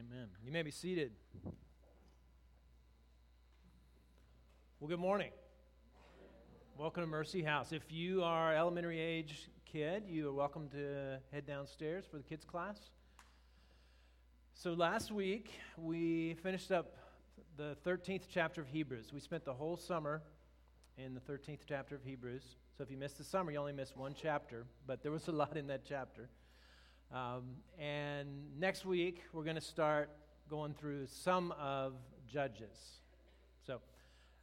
Amen. You may be seated. Well, good morning. Welcome to Mercy House. If you are elementary age kid, you are welcome to head downstairs for the kids class. So last week we finished up the 13th chapter of Hebrews. We spent the whole summer in the 13th chapter of Hebrews. So if you missed the summer, you only missed one chapter, but there was a lot in that chapter. Um, and next week, we're going to start going through some of Judges. So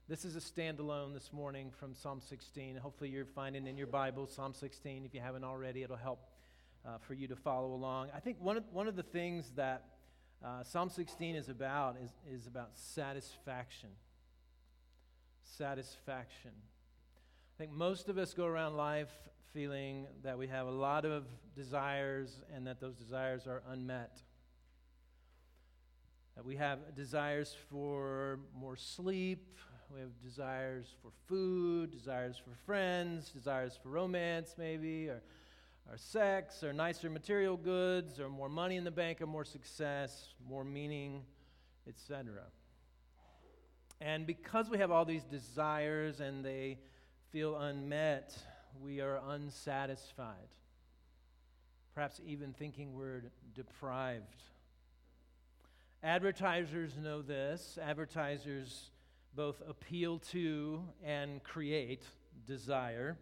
this is a standalone this morning from Psalm 16. Hopefully, you're finding in your Bible Psalm 16. If you haven't already, it'll help uh, for you to follow along. I think one of, one of the things that uh, Psalm 16 is about is, is about satisfaction. Satisfaction. I think most of us go around life feeling that we have a lot of desires and that those desires are unmet. That we have desires for more sleep, we have desires for food, desires for friends, desires for romance, maybe, or, or sex, or nicer material goods, or more money in the bank, or more success, more meaning, etc. And because we have all these desires and they feel unmet, we are unsatisfied. Perhaps even thinking we're deprived. Advertisers know this. Advertisers both appeal to and create desire.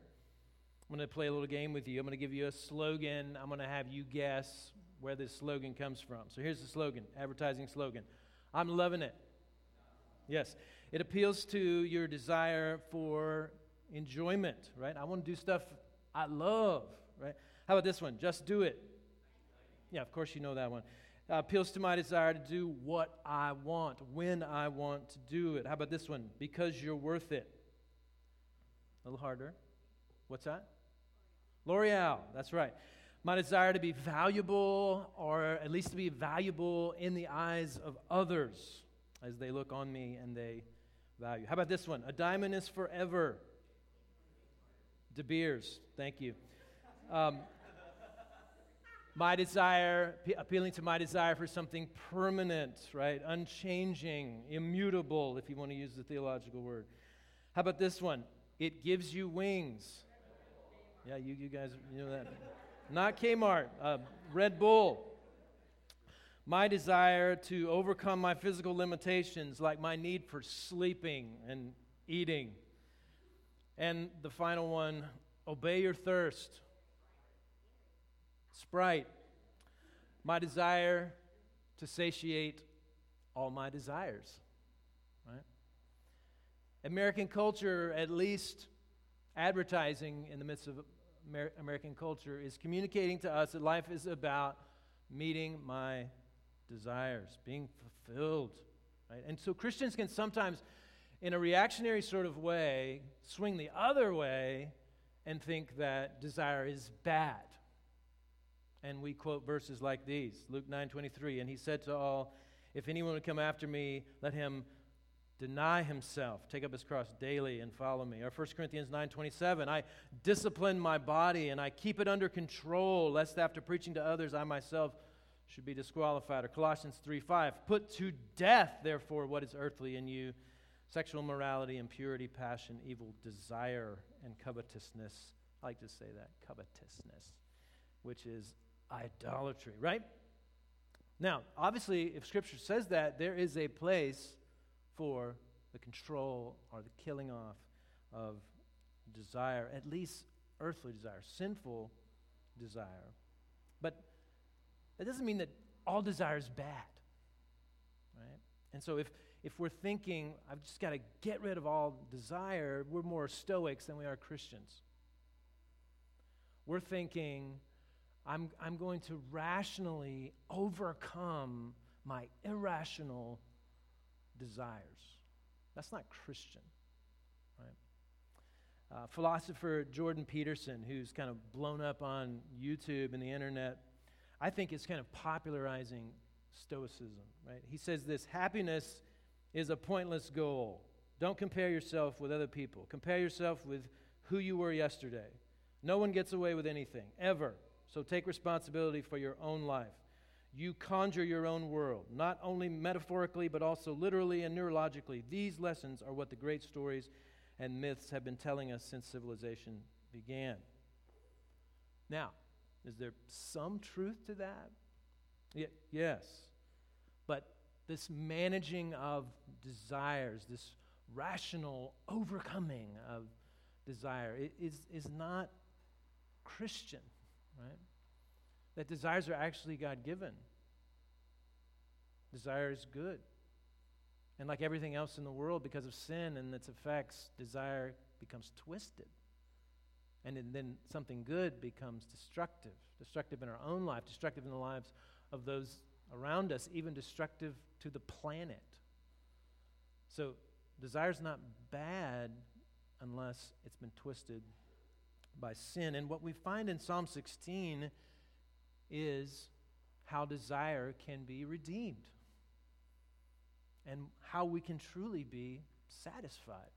I'm going to play a little game with you. I'm going to give you a slogan. I'm going to have you guess where this slogan comes from. So here's the slogan advertising slogan I'm loving it. Yes. It appeals to your desire for enjoyment, right? I want to do stuff I love, right? How about this one? Just do it. Yeah, of course you know that one. Uh, appeals to my desire to do what I want, when I want to do it. How about this one? Because you're worth it. A little harder. What's that? L'Oreal, that's right. My desire to be valuable, or at least to be valuable in the eyes of others as they look on me and they value. How about this one? A diamond is forever. De Beers, thank you. Um, my desire, appealing to my desire for something permanent, right? Unchanging, immutable, if you want to use the theological word. How about this one? It gives you wings. Yeah, you, you guys, you know that. Not Kmart, uh, Red Bull. My desire to overcome my physical limitations, like my need for sleeping and eating. And the final one obey your thirst. Sprite. My desire to satiate all my desires. Right? American culture, at least advertising in the midst of Amer- American culture, is communicating to us that life is about meeting my desires, being fulfilled. Right? And so Christians can sometimes in a reactionary sort of way, swing the other way and think that desire is bad. And we quote verses like these Luke 9 23. And he said to all, If anyone would come after me, let him deny himself, take up his cross daily, and follow me. Or 1 Corinthians 9 27. I discipline my body and I keep it under control, lest after preaching to others, I myself should be disqualified. Or Colossians 3 5. Put to death, therefore, what is earthly in you sexual morality, impurity, passion, evil desire, and covetousness. I like to say that covetousness, which is idolatry, right? Now, obviously, if Scripture says that, there is a place for the control or the killing off of desire, at least earthly desire, sinful desire. But that doesn't mean that all desire is bad, right? And so if if we're thinking, I've just got to get rid of all desire, we're more Stoics than we are Christians. We're thinking, I'm, I'm going to rationally overcome my irrational desires. That's not Christian, right? Uh, philosopher Jordan Peterson, who's kind of blown up on YouTube and the internet, I think is kind of popularizing Stoicism, right? He says this happiness is a pointless goal. Don't compare yourself with other people. Compare yourself with who you were yesterday. No one gets away with anything, ever. So take responsibility for your own life. you conjure your own world, not only metaphorically, but also literally and neurologically. These lessons are what the great stories and myths have been telling us since civilization began. Now, is there some truth to that? Yes. But this managing of desires, this rational overcoming of desire, is, is not Christian, right? That desires are actually God given. Desire is good. And like everything else in the world, because of sin and its effects, desire becomes twisted. And then something good becomes destructive, destructive in our own life, destructive in the lives of those around us, even destructive to the planet. So, desire is not bad unless it's been twisted by sin. And what we find in Psalm 16 is how desire can be redeemed and how we can truly be satisfied.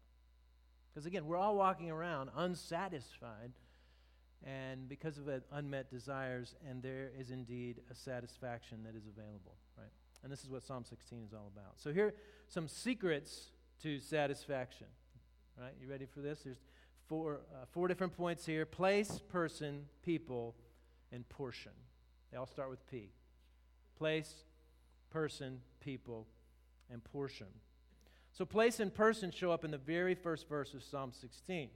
Because again, we're all walking around unsatisfied and because of unmet desires, and there is indeed a satisfaction that is available, right? And this is what Psalm 16 is all about. So here some secrets to satisfaction, right? You ready for this? There's four, uh, four different points here place, person, people, and portion. They all start with P. Place, person, people, and portion. So, place and person show up in the very first verse of Psalm 16.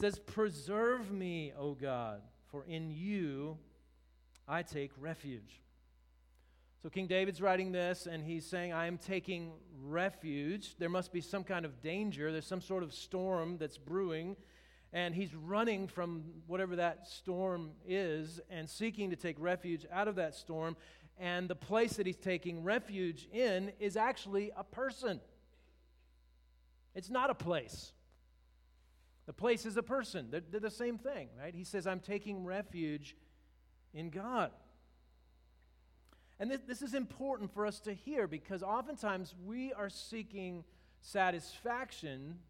Says, Preserve me, O God, for in you I take refuge. So, King David's writing this, and he's saying, I am taking refuge. There must be some kind of danger. There's some sort of storm that's brewing and he's running from whatever that storm is and seeking to take refuge out of that storm. And the place that he's taking refuge in is actually a person. It's not a place. The place is a person. They're, they're the same thing, right? He says, I'm taking refuge in God. And this, this is important for us to hear because oftentimes we are seeking satisfaction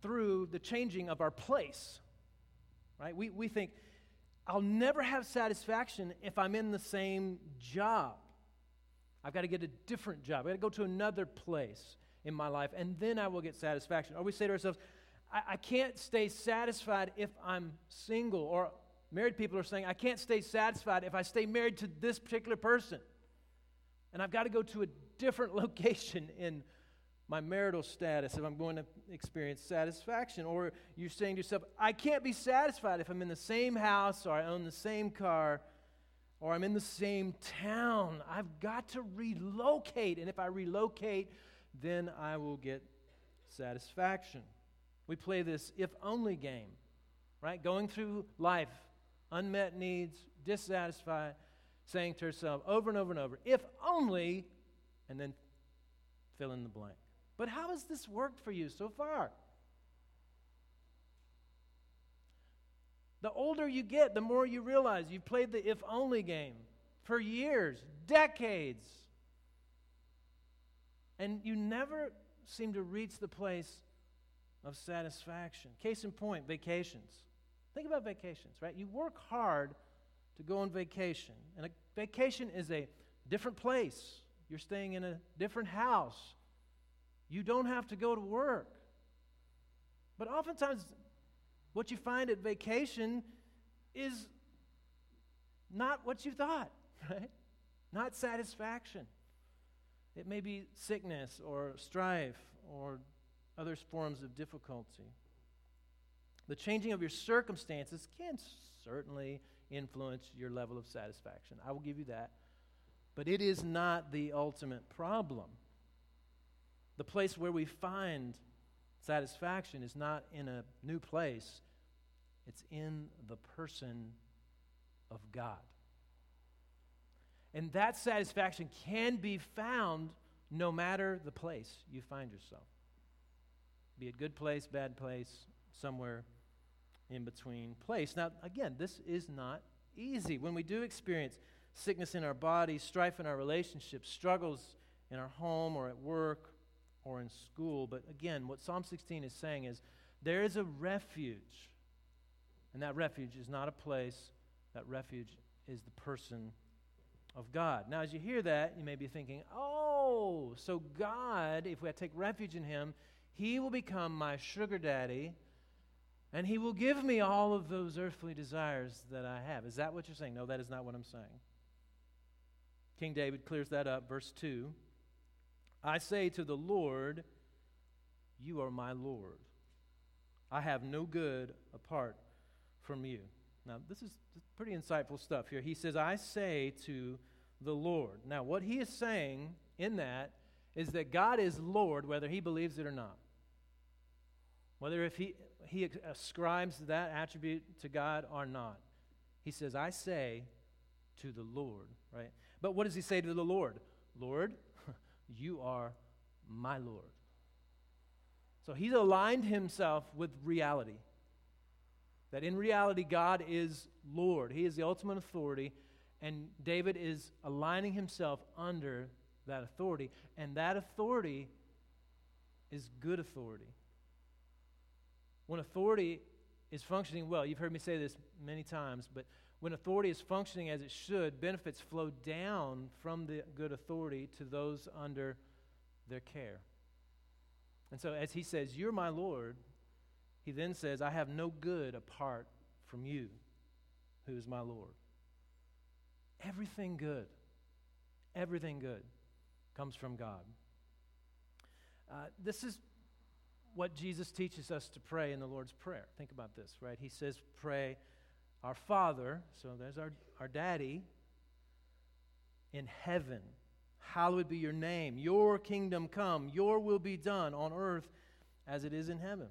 through the changing of our place. Right? We, we think, I'll never have satisfaction if I'm in the same job. I've got to get a different job. I've got to go to another place in my life, and then I will get satisfaction. Or we say to ourselves, I, I can't stay satisfied if I'm single. Or married people are saying, I can't stay satisfied if I stay married to this particular person. And I've got to go to a different location in my marital status if I'm going to experience satisfaction. Or you're saying to yourself, I can't be satisfied if I'm in the same house or I own the same car or I'm in the same town. I've got to relocate. And if I relocate, then I will get satisfaction. We play this if only game, right? Going through life, unmet needs, dissatisfied, saying to yourself over and over and over, if only, and then fill in the blank. But how has this worked for you so far? The older you get, the more you realize you've played the if only game for years, decades. And you never seem to reach the place of satisfaction. Case in point, vacations. Think about vacations, right? You work hard to go on vacation, and a vacation is a different place. You're staying in a different house. You don't have to go to work. But oftentimes, what you find at vacation is not what you thought, right? Not satisfaction. It may be sickness or strife or other forms of difficulty. The changing of your circumstances can certainly influence your level of satisfaction. I will give you that. But it is not the ultimate problem. The place where we find satisfaction is not in a new place, it's in the person of God. And that satisfaction can be found no matter the place you find yourself. Be it good place, bad place, somewhere in between place. Now, again, this is not easy. When we do experience sickness in our bodies, strife in our relationships, struggles in our home or at work, or in school. But again, what Psalm 16 is saying is there is a refuge. And that refuge is not a place, that refuge is the person of God. Now, as you hear that, you may be thinking, oh, so God, if we take refuge in Him, He will become my sugar daddy and He will give me all of those earthly desires that I have. Is that what you're saying? No, that is not what I'm saying. King David clears that up. Verse 2 I say to the Lord, You are my Lord. I have no good apart from you. Now, this is pretty insightful stuff here. He says, I say to the Lord. Now, what he is saying in that is that God is Lord, whether he believes it or not. Whether if he, he ascribes that attribute to God or not. He says, I say to the Lord, right? But what does he say to the Lord? Lord, you are my Lord. So he's aligned himself with reality. That in reality, God is Lord. He is the ultimate authority, and David is aligning himself under that authority. And that authority is good authority. When authority is functioning well, you've heard me say this many times, but when authority is functioning as it should, benefits flow down from the good authority to those under their care. And so, as he says, You're my Lord, he then says, I have no good apart from you, who is my Lord. Everything good, everything good comes from God. Uh, this is what Jesus teaches us to pray in the Lord's Prayer. Think about this, right? He says, Pray, our Father, so there's our, our daddy, in heaven. Hallowed be your name. Your kingdom come. Your will be done on earth as it is in heaven.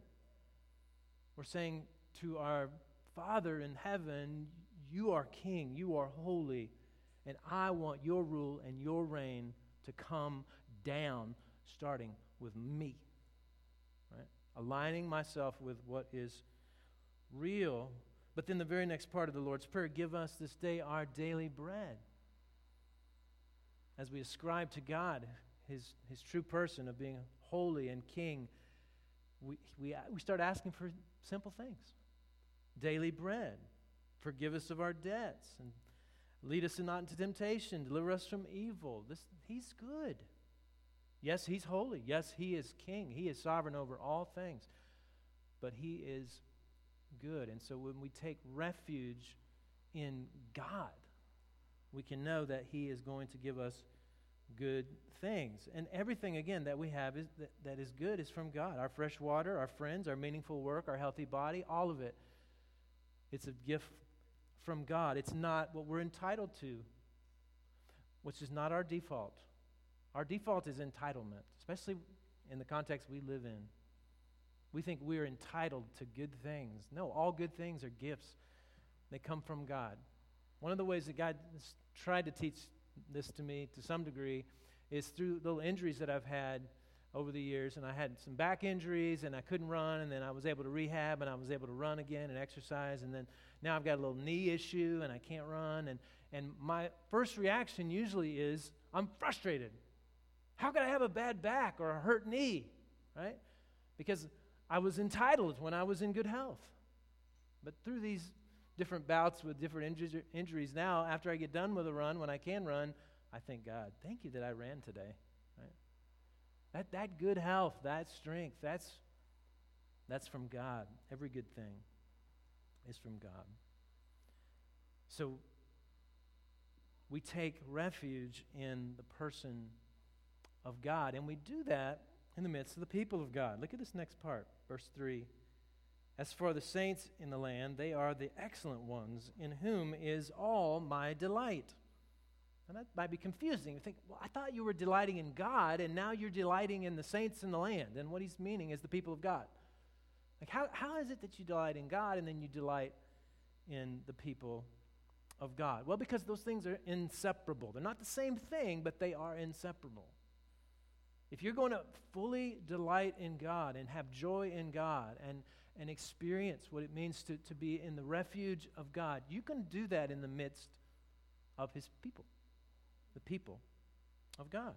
We're saying to our Father in heaven, You are king. You are holy. And I want your rule and your reign to come down, starting with me. Aligning myself with what is real but then the very next part of the Lord's Prayer give us this day our daily bread. As we ascribe to God his, his true person of being holy and king, we, we, we start asking for simple things daily bread, forgive us of our debts, and lead us not into temptation, deliver us from evil. This, he's good. Yes, he's holy. Yes, he is king. He is sovereign over all things. But he is good. And so when we take refuge in God, we can know that He is going to give us good things. And everything, again, that we have is, that, that is good is from God. Our fresh water, our friends, our meaningful work, our healthy body, all of it. It's a gift from God. It's not what we're entitled to, which is not our default. Our default is entitlement, especially in the context we live in. We think we're entitled to good things. No, all good things are gifts. They come from God. One of the ways that God has tried to teach this to me to some degree is through little injuries that I've had over the years. And I had some back injuries and I couldn't run, and then I was able to rehab and I was able to run again and exercise. And then now I've got a little knee issue and I can't run. And, and my first reaction usually is I'm frustrated. How could I have a bad back or a hurt knee? Right? Because I was entitled when I was in good health. But through these different bouts with different injuries now, after I get done with a run, when I can run, I thank God. Thank you that I ran today. Right? That, that good health, that strength, that's, that's from God. Every good thing is from God. So we take refuge in the person of God, and we do that in the midst of the people of God. Look at this next part, verse 3. As for the saints in the land, they are the excellent ones, in whom is all my delight. And that might be confusing. You think, well, I thought you were delighting in God, and now you're delighting in the saints in the land. And what he's meaning is the people of God. Like, how, how is it that you delight in God and then you delight in the people of God? Well, because those things are inseparable. They're not the same thing, but they are inseparable. If you're going to fully delight in God and have joy in God and, and experience what it means to, to be in the refuge of God, you can do that in the midst of His people, the people of God.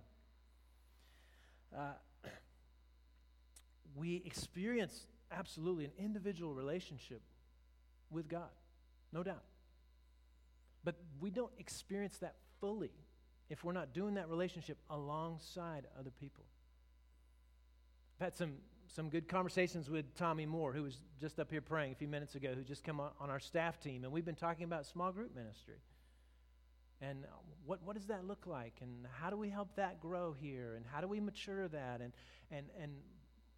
Uh, we experience absolutely an individual relationship with God, no doubt. But we don't experience that fully if we're not doing that relationship alongside other people. I've had some, some good conversations with Tommy Moore, who was just up here praying a few minutes ago, who just come on, on our staff team, and we've been talking about small group ministry. And uh, what, what does that look like? And how do we help that grow here? And how do we mature that? And, and, and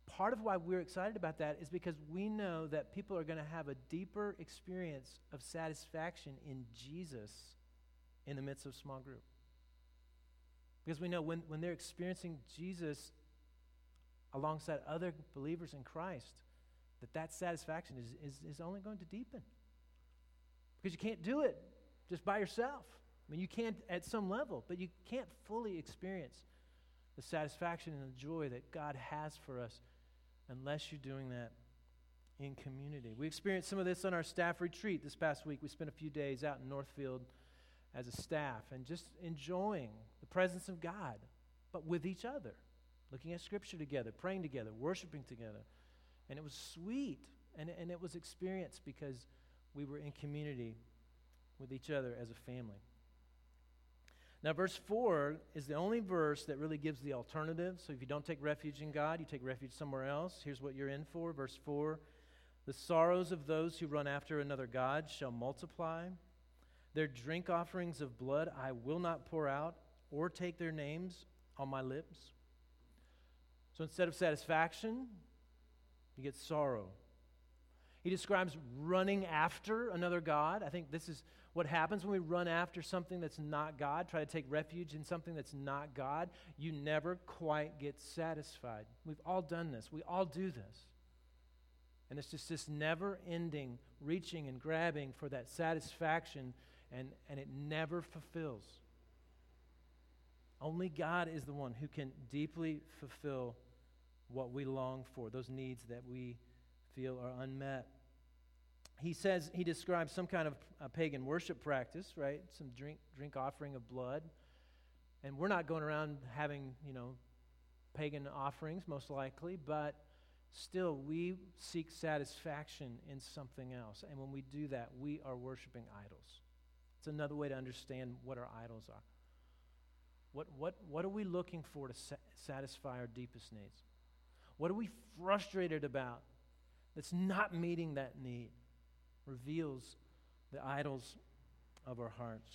part of why we're excited about that is because we know that people are going to have a deeper experience of satisfaction in Jesus in the midst of small group. Because we know when, when they're experiencing Jesus alongside other believers in Christ, that that satisfaction is, is, is only going to deepen. Because you can't do it just by yourself. I mean, you can't at some level, but you can't fully experience the satisfaction and the joy that God has for us unless you're doing that in community. We experienced some of this on our staff retreat this past week. We spent a few days out in Northfield as a staff and just enjoying the presence of God, but with each other, looking at Scripture together, praying together, worshiping together. And it was sweet, and, and it was experienced because we were in community with each other as a family. Now, verse 4 is the only verse that really gives the alternative. So, if you don't take refuge in God, you take refuge somewhere else. Here's what you're in for. Verse 4 The sorrows of those who run after another God shall multiply. Their drink offerings of blood I will not pour out, or take their names on my lips. So, instead of satisfaction, you get sorrow. He describes running after another God. I think this is what happens when we run after something that's not God, try to take refuge in something that's not God. You never quite get satisfied. We've all done this, we all do this. And it's just this never ending reaching and grabbing for that satisfaction, and, and it never fulfills. Only God is the one who can deeply fulfill what we long for, those needs that we feel are unmet he says he describes some kind of uh, pagan worship practice, right? Some drink drink offering of blood. And we're not going around having, you know, pagan offerings most likely, but still we seek satisfaction in something else. And when we do that, we are worshiping idols. It's another way to understand what our idols are. What, what, what are we looking for to sa- satisfy our deepest needs? What are we frustrated about that's not meeting that need? reveals the idols of our hearts.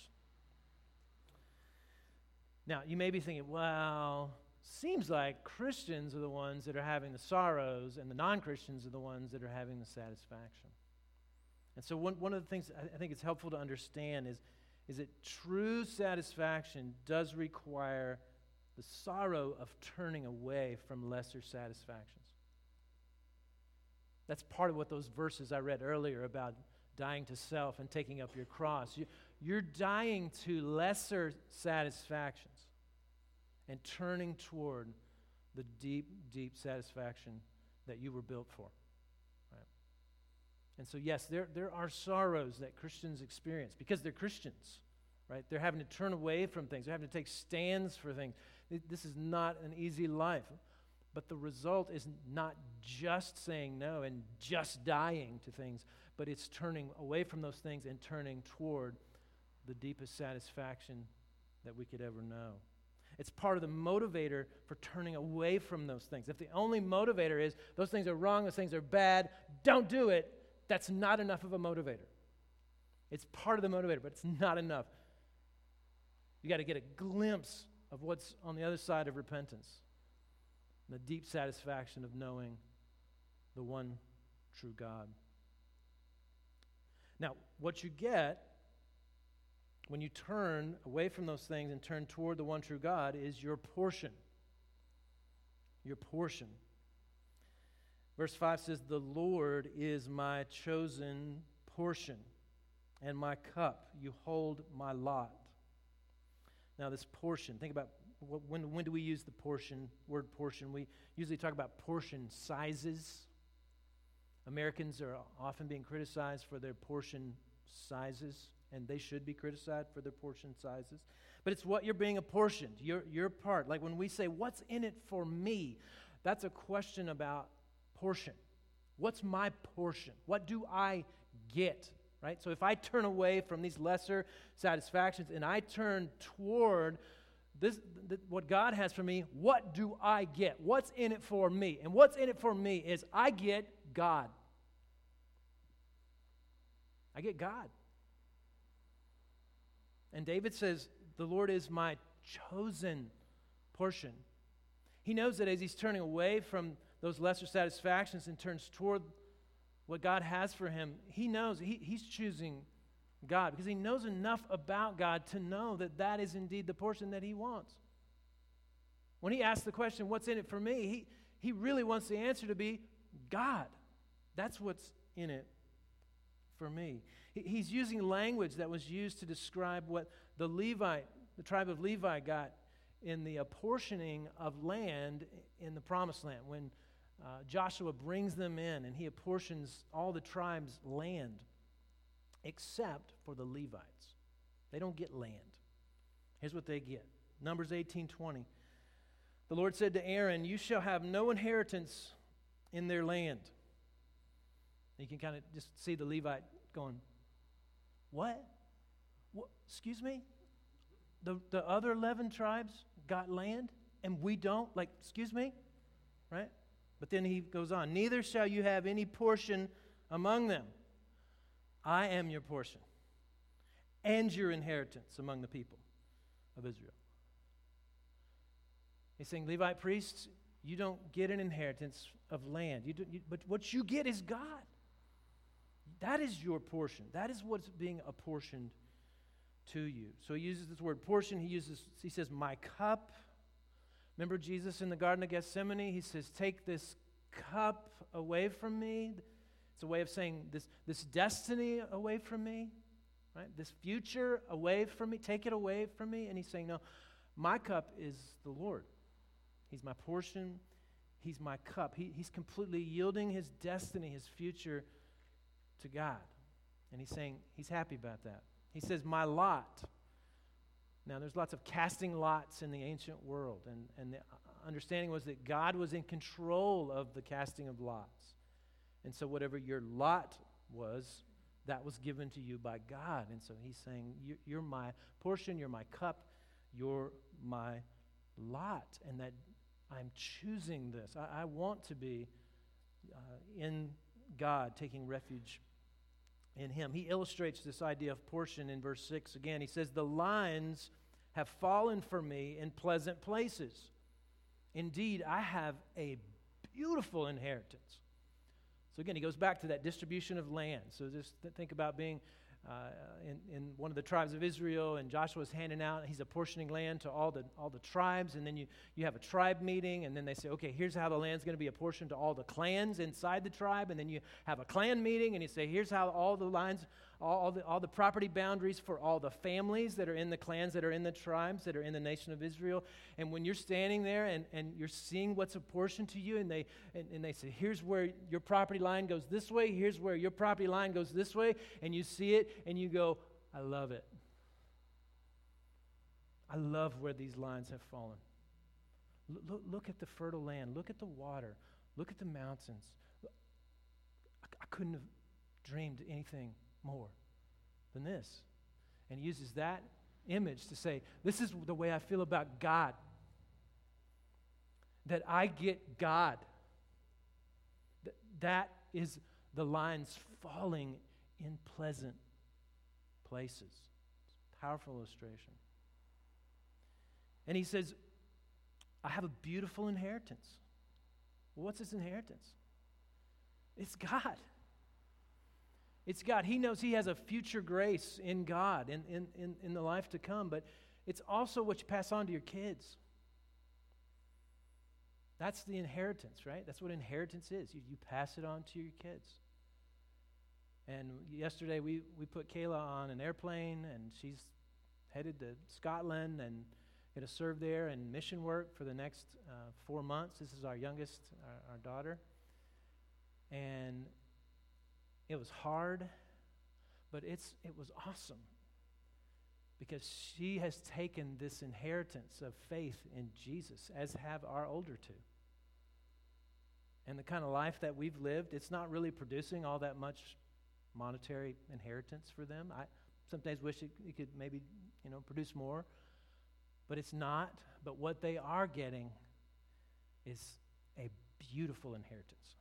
Now, you may be thinking, well, seems like Christians are the ones that are having the sorrows, and the non Christians are the ones that are having the satisfaction. And so, one, one of the things I think it's helpful to understand is, is that true satisfaction does require the sorrow of turning away from lesser satisfactions. That's part of what those verses I read earlier about dying to self and taking up your cross. You're dying to lesser satisfactions and turning toward the deep, deep satisfaction that you were built for. And so, yes, there, there are sorrows that Christians experience because they're Christians, right? They're having to turn away from things, they're having to take stands for things. This is not an easy life. But the result is not just saying no and just dying to things, but it's turning away from those things and turning toward the deepest satisfaction that we could ever know. It's part of the motivator for turning away from those things. If the only motivator is those things are wrong, those things are bad, don't do it, that's not enough of a motivator. It's part of the motivator, but it's not enough. You got to get a glimpse of what's on the other side of repentance the deep satisfaction of knowing the one true God. Now, what you get when you turn away from those things and turn toward the one true God is your portion. Your portion. Verse 5 says, The Lord is my chosen portion and my cup. You hold my lot. Now, this portion, think about when, when do we use the portion, word portion? We usually talk about portion sizes. Americans are often being criticized for their portion sizes, and they should be criticized for their portion sizes. But it's what you're being apportioned, your, your part. Like when we say, What's in it for me? That's a question about portion. What's my portion? What do I get right? So if I turn away from these lesser satisfactions and I turn toward this, th- what God has for me, what do I get? What's in it for me? And what's in it for me is I get God. I get God. And David says, The Lord is my chosen portion. He knows that as he's turning away from those lesser satisfactions and turns toward what God has for him, he knows he, he's choosing God because he knows enough about God to know that that is indeed the portion that he wants. When he asks the question, What's in it for me? he, he really wants the answer to be God. That's what's in it for me. He, he's using language that was used to describe what the Levite, the tribe of Levi, got in the apportioning of land in the promised land when uh, Joshua brings them in and he apportions all the tribes' land except for the Levites. They don't get land. Here's what they get Numbers 18 20. The Lord said to Aaron, You shall have no inheritance in their land. You can kind of just see the Levite going, What? what? Excuse me? The, the other 11 tribes got land and we don't? Like, excuse me? Right? But then he goes on, Neither shall you have any portion among them. I am your portion and your inheritance among the people of Israel. He's saying, Levite priests, you don't get an inheritance of land. You, you but what you get is God. That is your portion. That is what's being apportioned to you. So he uses this word portion. He uses, he says, my cup. Remember Jesus in the Garden of Gethsemane? He says, Take this cup away from me. It's a way of saying this, this destiny away from me, right? This future away from me. Take it away from me. And he's saying, No, my cup is the Lord. He's my portion. He's my cup. He, he's completely yielding his destiny, his future to God. And he's saying he's happy about that. He says, My lot. Now, there's lots of casting lots in the ancient world, and, and the understanding was that God was in control of the casting of lots. And so, whatever your lot was, that was given to you by God. And so, he's saying, You're my portion, you're my cup, you're my lot. And that I'm choosing this. I, I want to be uh, in God, taking refuge in Him. He illustrates this idea of portion in verse 6 again. He says, The lines have fallen for me in pleasant places. Indeed, I have a beautiful inheritance. So again, he goes back to that distribution of land. So just think about being uh, in, in one of the tribes of Israel, and Joshua's handing out, he's apportioning land to all the, all the tribes, and then you, you have a tribe meeting, and then they say, okay, here's how the land's going to be apportioned to all the clans inside the tribe, and then you have a clan meeting, and you say, here's how all the lines all, all, the, all the property boundaries for all the families that are in the clans, that are in the tribes, that are in the nation of Israel. And when you're standing there and, and you're seeing what's apportioned to you, and they, and, and they say, here's where your property line goes this way, here's where your property line goes this way, and you see it and you go, I love it. I love where these lines have fallen. Look, look, at the fertile land. Look at the water. Look at the mountains. I, I couldn't have dreamed anything more than this. And he uses that image to say, This is the way I feel about God. That I get God. That is the lines falling in pleasant places. Powerful illustration. And he says, I have a beautiful inheritance. What's his inheritance? It's God. It's God. He knows He has a future grace in God in, in, in, in the life to come, but it's also what you pass on to your kids. That's the inheritance, right? That's what inheritance is. You, you pass it on to your kids. And yesterday we, we put Kayla on an airplane, and she's headed to Scotland and going to serve there in mission work for the next uh, four months. This is our youngest, our, our daughter. And it was hard, but it's, it was awesome because she has taken this inheritance of faith in Jesus, as have our older two. And the kind of life that we've lived, it's not really producing all that much monetary inheritance for them. I sometimes wish it, it could maybe, you know, produce more, but it's not. But what they are getting is a beautiful inheritance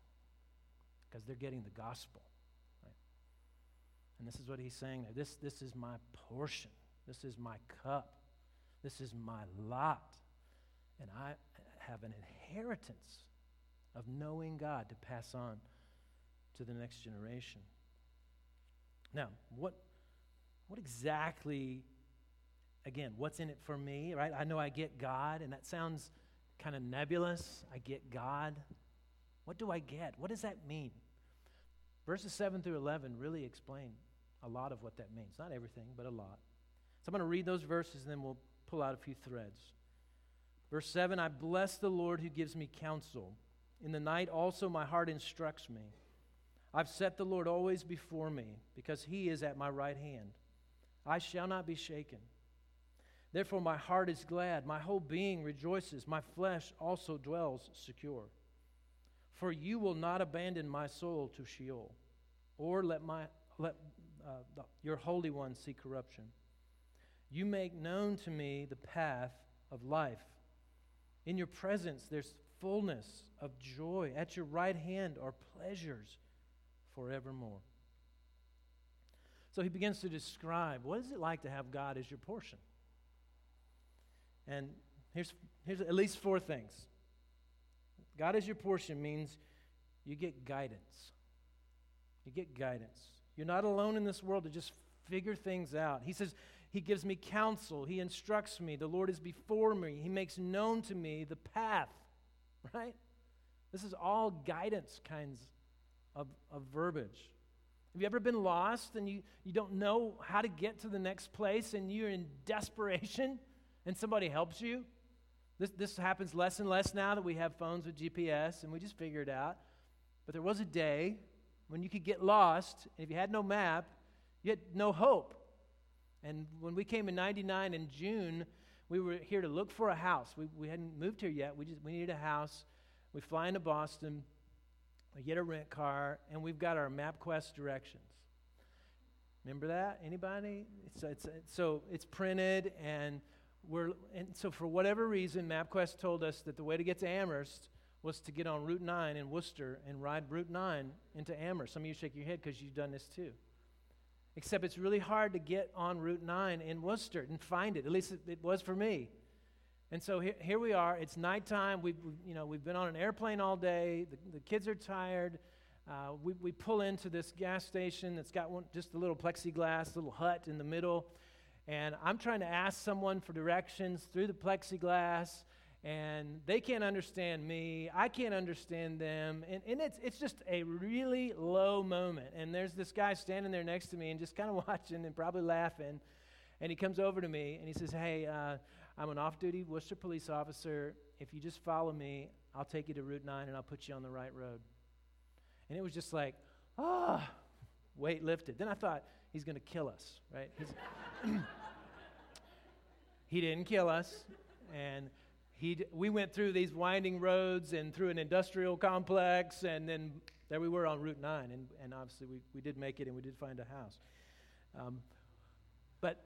because they're getting the gospel. And this is what he's saying there. This, this is my portion. This is my cup. This is my lot. And I have an inheritance of knowing God to pass on to the next generation. Now, what, what exactly, again, what's in it for me, right? I know I get God, and that sounds kind of nebulous. I get God. What do I get? What does that mean? Verses 7 through 11 really explain a lot of what that means. Not everything, but a lot. So I'm going to read those verses and then we'll pull out a few threads. Verse 7 I bless the Lord who gives me counsel. In the night also my heart instructs me. I've set the Lord always before me because he is at my right hand. I shall not be shaken. Therefore, my heart is glad, my whole being rejoices, my flesh also dwells secure. For you will not abandon my soul to Sheol, or let, my, let uh, the, your Holy One see corruption. You make known to me the path of life. In your presence, there's fullness of joy. At your right hand are pleasures forevermore. So he begins to describe what is it like to have God as your portion? And here's, here's at least four things. God as your portion means you get guidance. You get guidance. You're not alone in this world to just figure things out. He says, He gives me counsel. He instructs me. The Lord is before me. He makes known to me the path, right? This is all guidance kinds of, of verbiage. Have you ever been lost and you, you don't know how to get to the next place and you're in desperation and somebody helps you? This, this happens less and less now that we have phones with GPS and we just figure it out. But there was a day when you could get lost, if you had no map, you had no hope. And when we came in 99 in June, we were here to look for a house. We, we hadn't moved here yet. We, just, we needed a house. We fly into Boston. We get a rent car, and we've got our MapQuest directions. Remember that? Anybody? It's, it's, so it's printed, and we're and so for whatever reason, MapQuest told us that the way to get to Amherst was to get on Route 9 in Worcester and ride Route 9 into Amherst. Some of you shake your head because you've done this too. Except it's really hard to get on Route 9 in Worcester and find it. At least it, it was for me. And so here, here we are. It's nighttime. We've, you know, we've been on an airplane all day. The, the kids are tired. Uh, we, we pull into this gas station that's got one, just a little plexiglass, little hut in the middle. And I'm trying to ask someone for directions through the plexiglass, and they can't understand me. I can't understand them. And, and it's, it's just a really low moment. And there's this guy standing there next to me and just kind of watching and probably laughing. And he comes over to me and he says, Hey, uh, I'm an off duty Worcester police officer. If you just follow me, I'll take you to Route 9 and I'll put you on the right road. And it was just like, ah, oh, weight lifted. Then I thought, he's going to kill us, right? he didn't kill us. And he, we went through these winding roads and through an industrial complex, and then there we were on Route 9. And, and obviously, we, we did make it and we did find a house. Um, but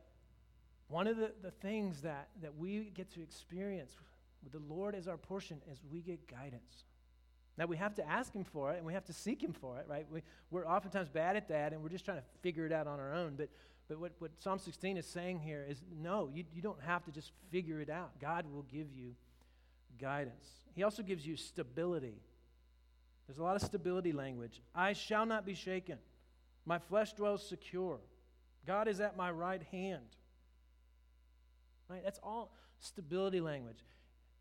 one of the, the things that, that we get to experience with the Lord as our portion is we get guidance. Now, we have to ask Him for it and we have to seek Him for it, right? We, we're oftentimes bad at that and we're just trying to figure it out on our own. But, but what, what Psalm 16 is saying here is no, you, you don't have to just figure it out. God will give you guidance. He also gives you stability. There's a lot of stability language. I shall not be shaken, my flesh dwells secure. God is at my right hand. Right? That's all stability language.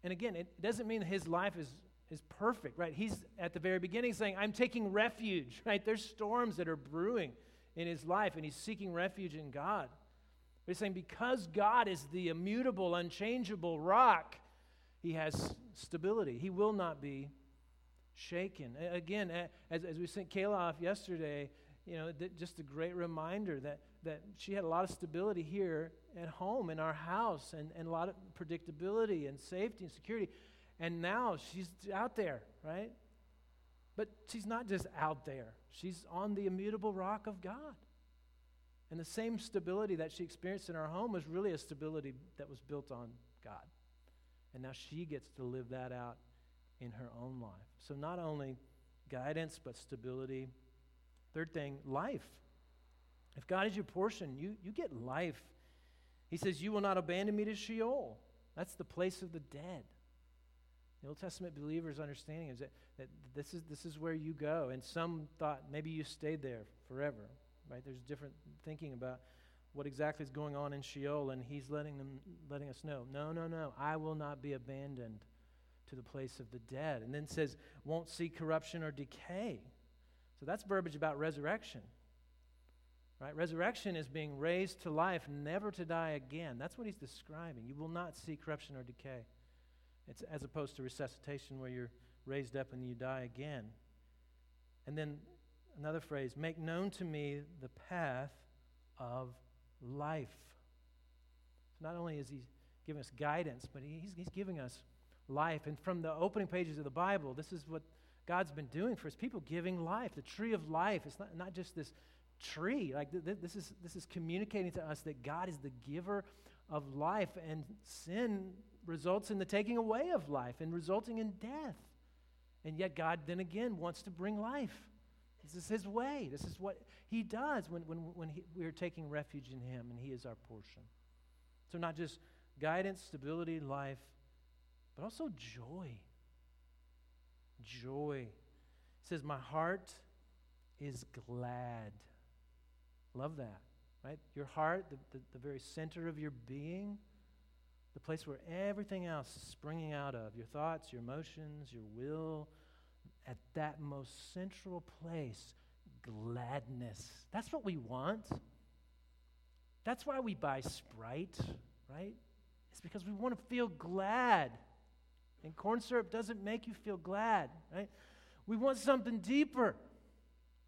And again, it doesn't mean his life is, is perfect, right? He's at the very beginning saying, I'm taking refuge, right? There's storms that are brewing in his life, and he's seeking refuge in God. But he's saying, because God is the immutable, unchangeable rock, he has stability. He will not be shaken. Again, as, as we sent Kayla off yesterday, you know, just a great reminder that, that she had a lot of stability here at home in our house and, and a lot of predictability and safety and security. And now she's out there, right? But she's not just out there, she's on the immutable rock of God. And the same stability that she experienced in her home was really a stability that was built on God. And now she gets to live that out in her own life. So not only guidance, but stability. Third thing, life. If God is your portion, you, you get life. He says, You will not abandon me to Sheol. That's the place of the dead. The Old Testament believers' understanding is that, that this, is, this is where you go. And some thought maybe you stayed there forever, right? There's different thinking about what exactly is going on in Sheol, and he's letting, them, letting us know no, no, no, I will not be abandoned to the place of the dead. And then says, won't see corruption or decay. So that's verbiage about resurrection. Right? Resurrection is being raised to life, never to die again. That's what he's describing. You will not see corruption or decay. It's as opposed to resuscitation where you're raised up and you die again. And then another phrase, make known to me the path of life. So not only is he giving us guidance, but he's, he's giving us life. And from the opening pages of the Bible, this is what God's been doing for his people, giving life. The tree of life. It's not, not just this tree. Like th- th- this, is, this is communicating to us that God is the giver of life, and sin results in the taking away of life and resulting in death. And yet, God then again wants to bring life. This is His way. This is what He does when, when, when he, we are taking refuge in Him, and He is our portion. So, not just guidance, stability, life, but also joy. Joy. Says, My heart is glad. Love that, right? Your heart, the, the, the, very center of your being, the place where everything else is springing out of your thoughts, your emotions, your will, at that most central place, gladness. That's what we want. That's why we buy Sprite, right? It's because we want to feel glad. And corn syrup doesn't make you feel glad, right? We want something deeper,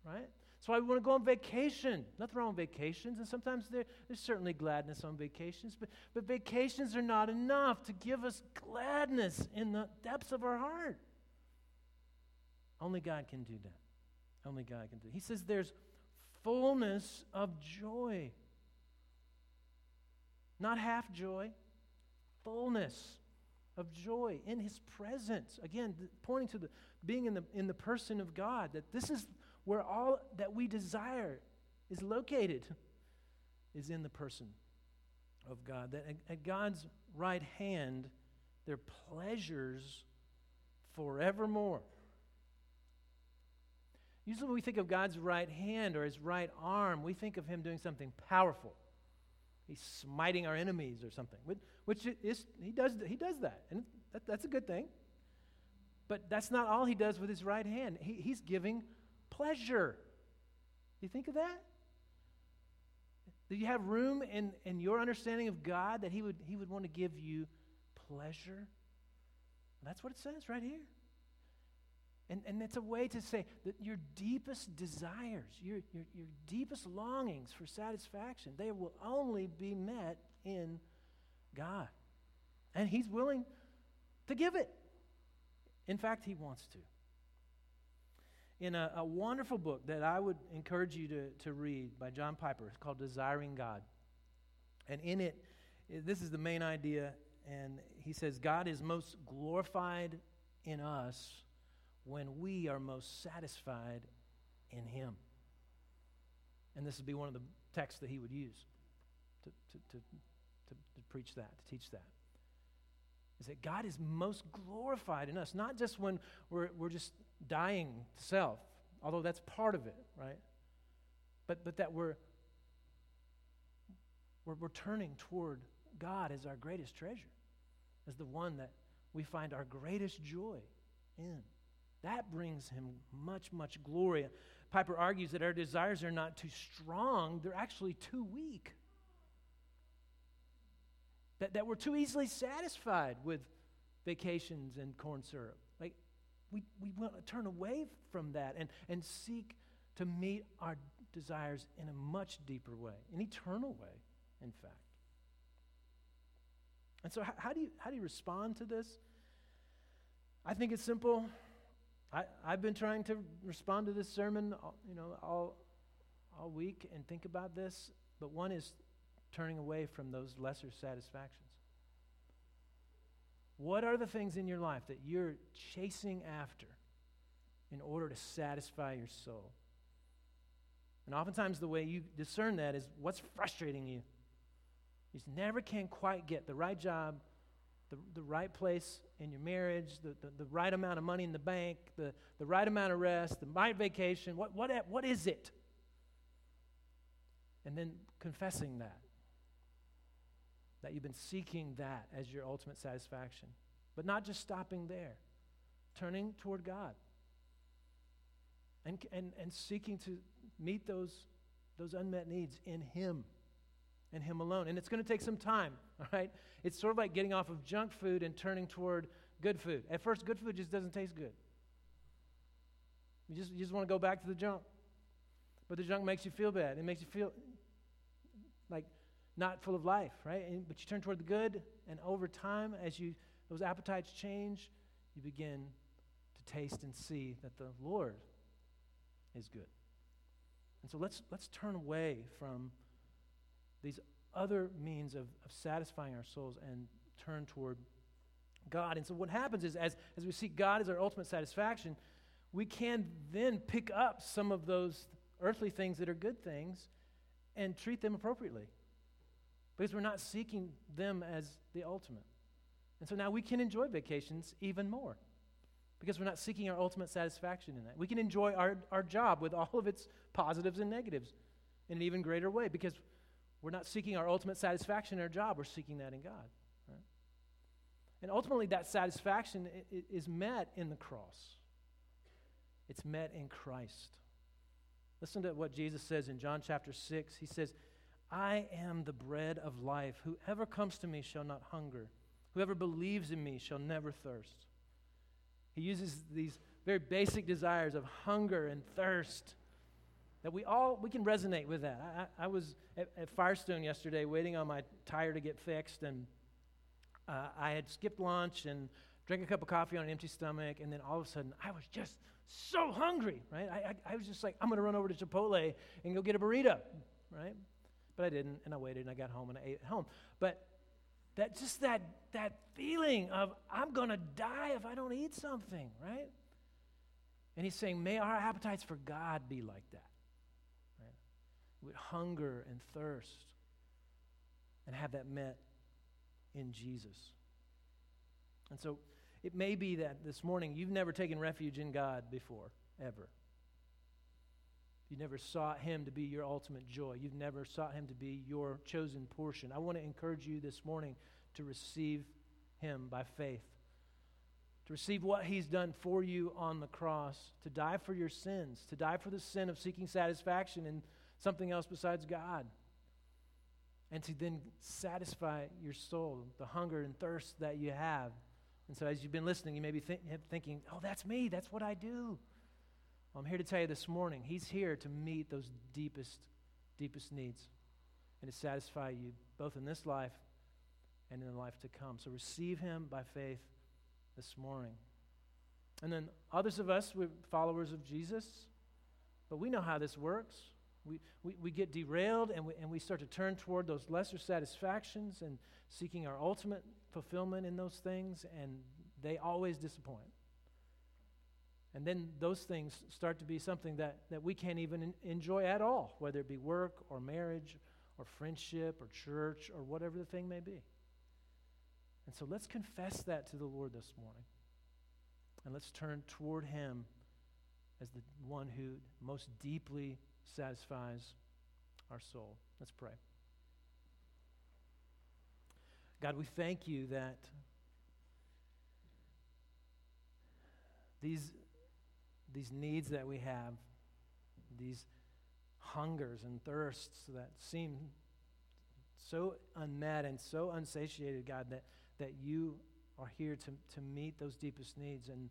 right? That's why we want to go on vacation. Nothing wrong with vacations, and sometimes there, there's certainly gladness on vacations, but, but vacations are not enough to give us gladness in the depths of our heart. Only God can do that. Only God can do it. He says there's fullness of joy. Not half joy, fullness of joy in his presence. Again, pointing to the being in the in the person of God, that this is where all that we desire is located, is in the person of God. That at God's right hand, there are pleasures forevermore. Usually, when we think of God's right hand or his right arm, we think of him doing something powerful. He's smiting our enemies or something, which is, he, does, he does that, and that, that's a good thing. But that's not all he does with his right hand. He, he's giving pleasure. You think of that? Do you have room in, in your understanding of God that he would, he would want to give you pleasure? That's what it says right here. And, and it's a way to say that your deepest desires, your, your, your deepest longings for satisfaction, they will only be met in God. And He's willing to give it. In fact, He wants to in a, a, wonderful book that I would encourage you to, to read by John Piper. It's called Desiring God. And in it, this is the main idea. And he says, God is most glorified in us when we are most satisfied in Him. And this would be one of the texts that he would use to, to, to, to, to preach that, to teach that is that God is most glorified in us, not just when we're, we're just dying self, although that's part of it, right? But, but that we're, we're, we're turning toward God as our greatest treasure, as the one that we find our greatest joy in. That brings him much, much glory. Piper argues that our desires are not too strong, they're actually too weak that, that we're too easily satisfied with vacations and corn syrup. We, we want to turn away from that and, and seek to meet our desires in a much deeper way, an eternal way, in fact. And so, how, how, do, you, how do you respond to this? I think it's simple. I, I've been trying to respond to this sermon, uh, you know, all, all week and think about this, but one is turning away from those lesser satisfactions. What are the things in your life that you're chasing after in order to satisfy your soul? And oftentimes, the way you discern that is what's frustrating you. You just never can quite get the right job, the, the right place in your marriage, the, the, the right amount of money in the bank, the, the right amount of rest, the right vacation. What, what, what is it? And then confessing that. That you've been seeking that as your ultimate satisfaction. But not just stopping there, turning toward God and, and, and seeking to meet those, those unmet needs in Him and Him alone. And it's going to take some time, all right? It's sort of like getting off of junk food and turning toward good food. At first, good food just doesn't taste good. You just, you just want to go back to the junk. But the junk makes you feel bad. It makes you feel like not full of life, right? And, but you turn toward the good, and over time, as you those appetites change, you begin to taste and see that the Lord is good. And so let's, let's turn away from these other means of, of satisfying our souls and turn toward God. And so what happens is as, as we seek God as our ultimate satisfaction, we can then pick up some of those earthly things that are good things and treat them appropriately. Because we're not seeking them as the ultimate. And so now we can enjoy vacations even more because we're not seeking our ultimate satisfaction in that. We can enjoy our, our job with all of its positives and negatives in an even greater way because we're not seeking our ultimate satisfaction in our job, we're seeking that in God. Right? And ultimately, that satisfaction is met in the cross, it's met in Christ. Listen to what Jesus says in John chapter 6. He says, I am the bread of life. Whoever comes to me shall not hunger. Whoever believes in me shall never thirst. He uses these very basic desires of hunger and thirst that we all we can resonate with that i, I was at, at, firestone yesterday waiting on my tire to get fixed and uh, i had skipped lunch and drank a cup of coffee on an empty stomach and then all of a sudden i was just so hungry right i, I, I was just like i'm going to run over to chipotle and go get a burrito right but i didn't and i waited and i got home and i ate at home but that just that that feeling of I'm to die if I don't eat something, right? And he's saying, may our appetites for God be like that. Right? With hunger and thirst and have that met in Jesus. And so it may be that this morning you've never taken refuge in God before, ever. You never sought Him to be your ultimate joy. You've never sought Him to be your chosen portion. I want to encourage you this morning to receive Him by faith, to receive what He's done for you on the cross, to die for your sins, to die for the sin of seeking satisfaction in something else besides God, and to then satisfy your soul, the hunger and thirst that you have. And so, as you've been listening, you may be think, thinking, oh, that's me, that's what I do. I'm here to tell you this morning, He's here to meet those deepest, deepest needs and to satisfy you both in this life and in the life to come. So receive Him by faith this morning. And then others of us, we're followers of Jesus, but we know how this works. We, we, we get derailed and we, and we start to turn toward those lesser satisfactions and seeking our ultimate fulfillment in those things, and they always disappoint. And then those things start to be something that, that we can't even enjoy at all, whether it be work or marriage or friendship or church or whatever the thing may be. And so let's confess that to the Lord this morning. And let's turn toward Him as the one who most deeply satisfies our soul. Let's pray. God, we thank you that these these needs that we have, these hungers and thirsts that seem so unmet and so unsatiated, God, that, that you are here to, to meet those deepest needs. And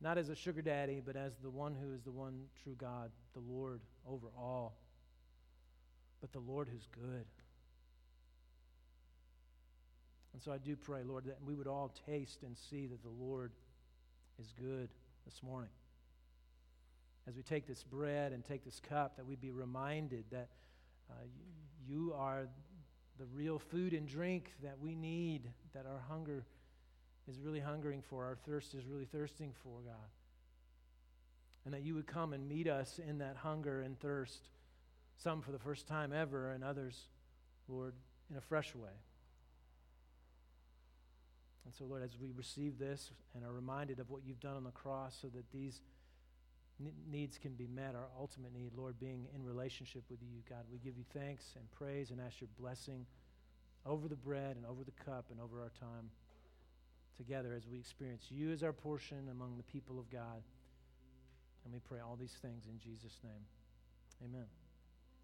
not as a sugar daddy, but as the one who is the one true God, the Lord over all, but the Lord who's good. And so I do pray, Lord, that we would all taste and see that the Lord is good this morning. As we take this bread and take this cup, that we be reminded that uh, you, you are the real food and drink that we need, that our hunger is really hungering for, our thirst is really thirsting for, God. And that you would come and meet us in that hunger and thirst, some for the first time ever, and others, Lord, in a fresh way. And so, Lord, as we receive this and are reminded of what you've done on the cross so that these needs can be met, our ultimate need, Lord, being in relationship with you, God, we give you thanks and praise and ask your blessing over the bread and over the cup and over our time together as we experience you as our portion among the people of God. And we pray all these things in Jesus' name. Amen.